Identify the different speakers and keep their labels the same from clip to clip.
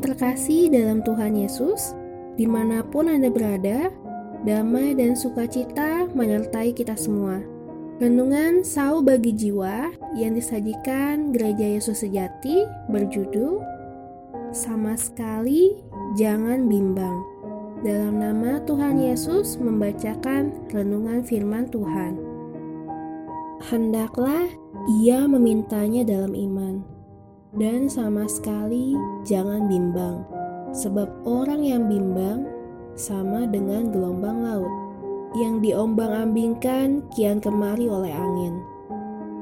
Speaker 1: terkasih dalam Tuhan Yesus, di mana pun Anda berada, damai dan sukacita menyertai kita semua. Renungan Sau bagi Jiwa yang disajikan Gereja Yesus Sejati berjudul Sama sekali jangan bimbang. Dalam nama Tuhan Yesus membacakan renungan firman Tuhan. Hendaklah ia memintanya dalam iman, dan sama sekali jangan bimbang, sebab orang yang bimbang sama dengan gelombang laut yang diombang-ambingkan kian kemari oleh angin.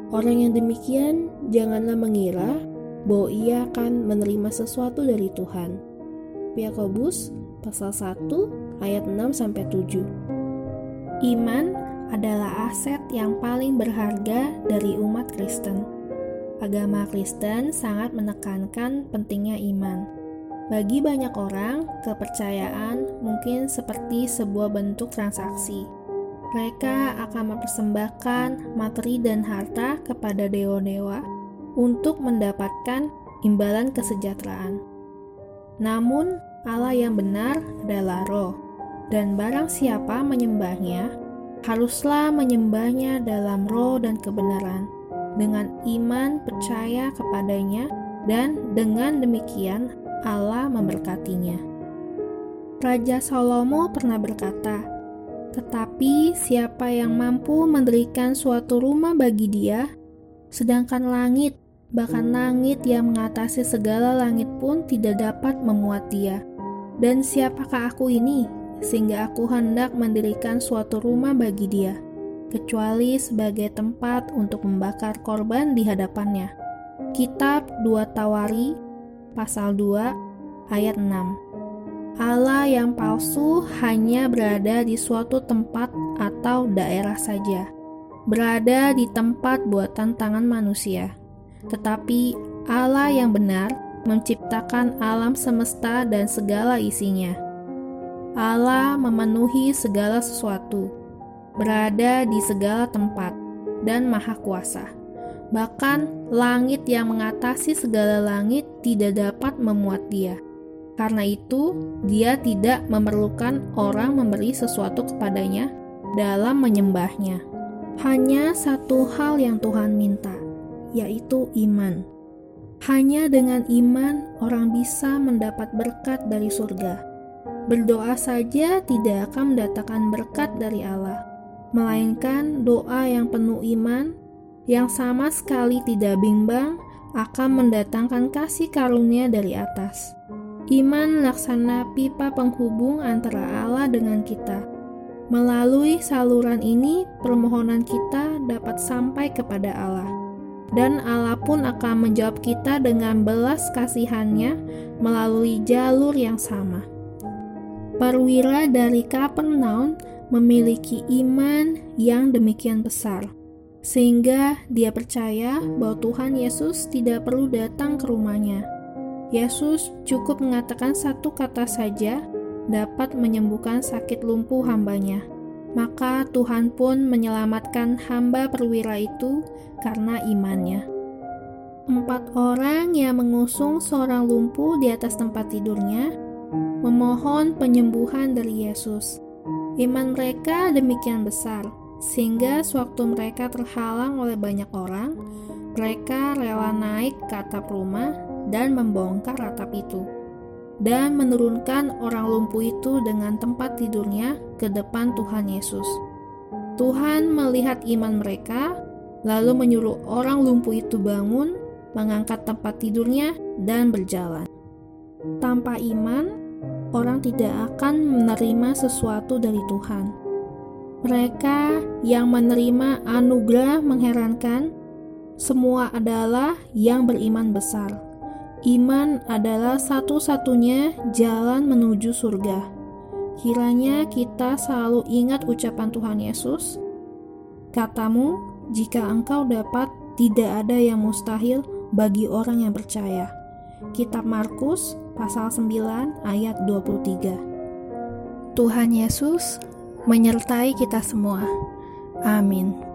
Speaker 1: Orang yang demikian janganlah mengira bahwa ia akan menerima sesuatu dari Tuhan. Yakobus pasal 1 ayat 6 sampai 7. Iman adalah aset yang paling berharga dari umat Kristen. Agama Kristen sangat menekankan pentingnya iman. Bagi banyak orang, kepercayaan mungkin seperti sebuah bentuk transaksi. Mereka akan mempersembahkan materi dan harta kepada dewa-dewa untuk mendapatkan imbalan kesejahteraan. Namun, Allah yang benar adalah roh, dan barang siapa menyembahnya, haruslah menyembahnya dalam roh dan kebenaran, dengan iman percaya kepadanya, dan dengan demikian Allah memberkatinya. Raja Salomo pernah berkata, "Tetapi siapa yang mampu mendirikan suatu rumah bagi dia, sedangkan langit, bahkan langit yang mengatasi segala langit pun tidak dapat memuat dia. Dan siapakah aku ini, sehingga aku hendak mendirikan suatu rumah bagi dia, kecuali sebagai tempat untuk membakar korban di hadapannya?" Kitab 2 Tawari pasal 2 ayat 6. Allah yang palsu hanya berada di suatu tempat atau daerah saja, berada di tempat buatan tangan manusia. Tetapi Allah yang benar menciptakan alam semesta dan segala isinya. Allah memenuhi segala sesuatu, berada di segala tempat, dan maha kuasa. Bahkan langit yang mengatasi segala langit tidak dapat memuat dia. Karena itu, dia tidak memerlukan orang memberi sesuatu kepadanya dalam menyembahnya. Hanya satu hal yang Tuhan minta, yaitu iman. Hanya dengan iman orang bisa mendapat berkat dari surga. Berdoa saja tidak akan mendatangkan berkat dari Allah, melainkan doa yang penuh iman yang sama sekali tidak bimbang akan mendatangkan kasih karunia dari atas. Iman laksana pipa penghubung antara Allah dengan kita. Melalui saluran ini, permohonan kita dapat sampai kepada Allah. Dan Allah pun akan menjawab kita dengan belas kasihannya melalui jalur yang sama. Perwira dari Kapernaum memiliki iman yang demikian besar sehingga dia percaya bahwa Tuhan Yesus tidak perlu datang ke rumahnya. Yesus cukup mengatakan satu kata saja dapat menyembuhkan sakit lumpuh hambanya. Maka Tuhan pun menyelamatkan hamba perwira itu karena imannya. Empat orang yang mengusung seorang lumpuh di atas tempat tidurnya memohon penyembuhan dari Yesus. Iman mereka demikian besar sehingga sewaktu mereka terhalang oleh banyak orang, mereka rela naik ke atap rumah dan membongkar atap itu, dan menurunkan orang lumpuh itu dengan tempat tidurnya ke depan Tuhan Yesus. Tuhan melihat iman mereka, lalu menyuruh orang lumpuh itu bangun, mengangkat tempat tidurnya, dan berjalan. Tanpa iman, orang tidak akan menerima sesuatu dari Tuhan mereka yang menerima anugerah mengherankan, semua adalah yang beriman besar. Iman adalah satu-satunya jalan menuju surga. Kiranya kita selalu ingat ucapan Tuhan Yesus. Katamu, jika engkau dapat, tidak ada yang mustahil bagi orang yang percaya. Kitab Markus pasal 9 ayat 23. Tuhan Yesus menyertai kita semua. Amin.